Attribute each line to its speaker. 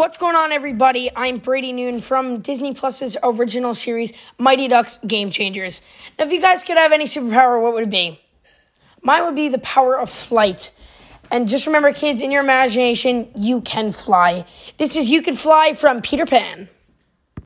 Speaker 1: What's going on, everybody? I'm Brady Noon from Disney Plus's original series, Mighty Ducks Game Changers. Now, if you guys could have any superpower, what would it be? Mine would be the power of flight. And just remember, kids, in your imagination, you can fly. This is You Can Fly from Peter Pan.